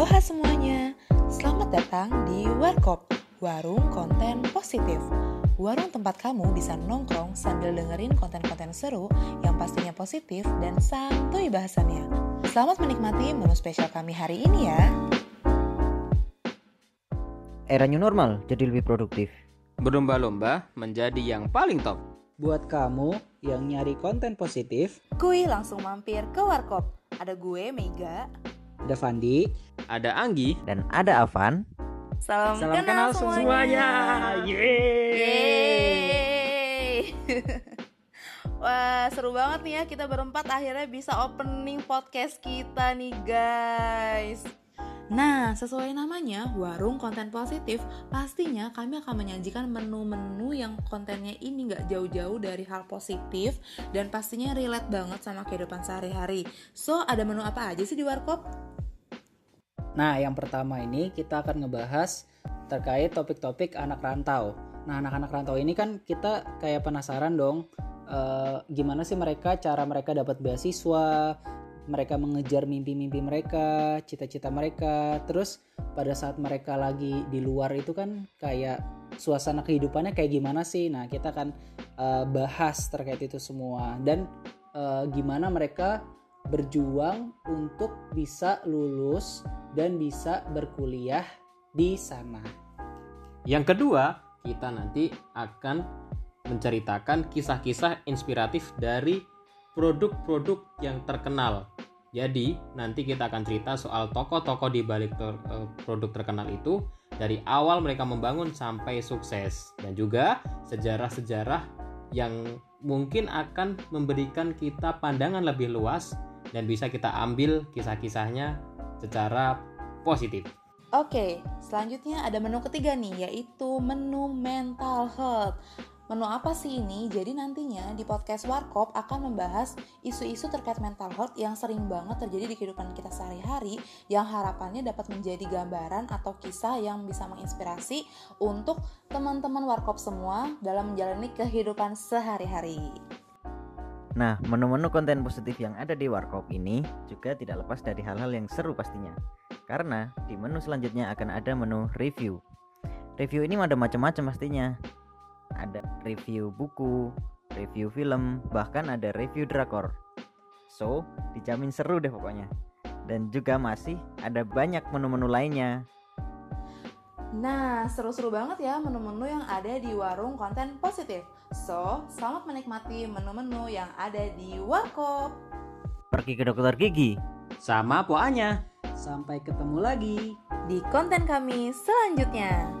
Aloha semuanya, selamat datang di Warkop, warung konten positif. Warung tempat kamu bisa nongkrong sambil dengerin konten-konten seru yang pastinya positif dan santuy bahasannya. Selamat menikmati menu spesial kami hari ini ya. Era new normal jadi lebih produktif. Berlomba-lomba menjadi yang paling top. Buat kamu yang nyari konten positif, Kui langsung mampir ke Warkop. Ada gue, Mega. Ada Fandi, Ada Anggi, Dan ada Avan, Salam, Salam kenal, kenal semuanya. Yeay! Yeay. Wah, seru banget nih ya kita berempat akhirnya bisa opening podcast kita nih guys. Nah, sesuai namanya, warung konten positif, pastinya kami akan menyajikan menu-menu yang kontennya ini nggak jauh-jauh dari hal positif dan pastinya relate banget sama kehidupan sehari-hari. So, ada menu apa aja sih di Warkop? Nah, yang pertama ini kita akan ngebahas terkait topik-topik anak rantau. Nah, anak-anak rantau ini kan kita kayak penasaran dong, eh, gimana sih mereka cara mereka dapat beasiswa, mereka mengejar mimpi-mimpi mereka, cita-cita mereka. Terus pada saat mereka lagi di luar itu kan kayak suasana kehidupannya kayak gimana sih? Nah, kita akan eh, bahas terkait itu semua dan eh, gimana mereka berjuang untuk bisa lulus dan bisa berkuliah di sana. Yang kedua, kita nanti akan menceritakan kisah-kisah inspiratif dari produk-produk yang terkenal. Jadi, nanti kita akan cerita soal tokoh-tokoh di balik ter- eh, produk terkenal itu dari awal mereka membangun sampai sukses dan juga sejarah-sejarah yang mungkin akan memberikan kita pandangan lebih luas dan bisa kita ambil kisah-kisahnya secara positif. Oke, selanjutnya ada menu ketiga nih, yaitu menu mental health. Menu apa sih ini? Jadi nantinya di podcast Warkop akan membahas isu-isu terkait mental health yang sering banget terjadi di kehidupan kita sehari-hari yang harapannya dapat menjadi gambaran atau kisah yang bisa menginspirasi untuk teman-teman Warkop semua dalam menjalani kehidupan sehari-hari. Nah, menu-menu konten positif yang ada di Warkop ini juga tidak lepas dari hal-hal yang seru pastinya. Karena di menu selanjutnya akan ada menu review. Review ini ada macam-macam pastinya. Ada review buku, review film, bahkan ada review drakor. So, dijamin seru deh pokoknya. Dan juga masih ada banyak menu-menu lainnya. Nah, seru-seru banget ya menu-menu yang ada di warung konten positif. So, selamat menikmati menu-menu yang ada di Warkop. Pergi ke dokter gigi. Sama poanya. Sampai ketemu lagi. di konten kami selanjutnya.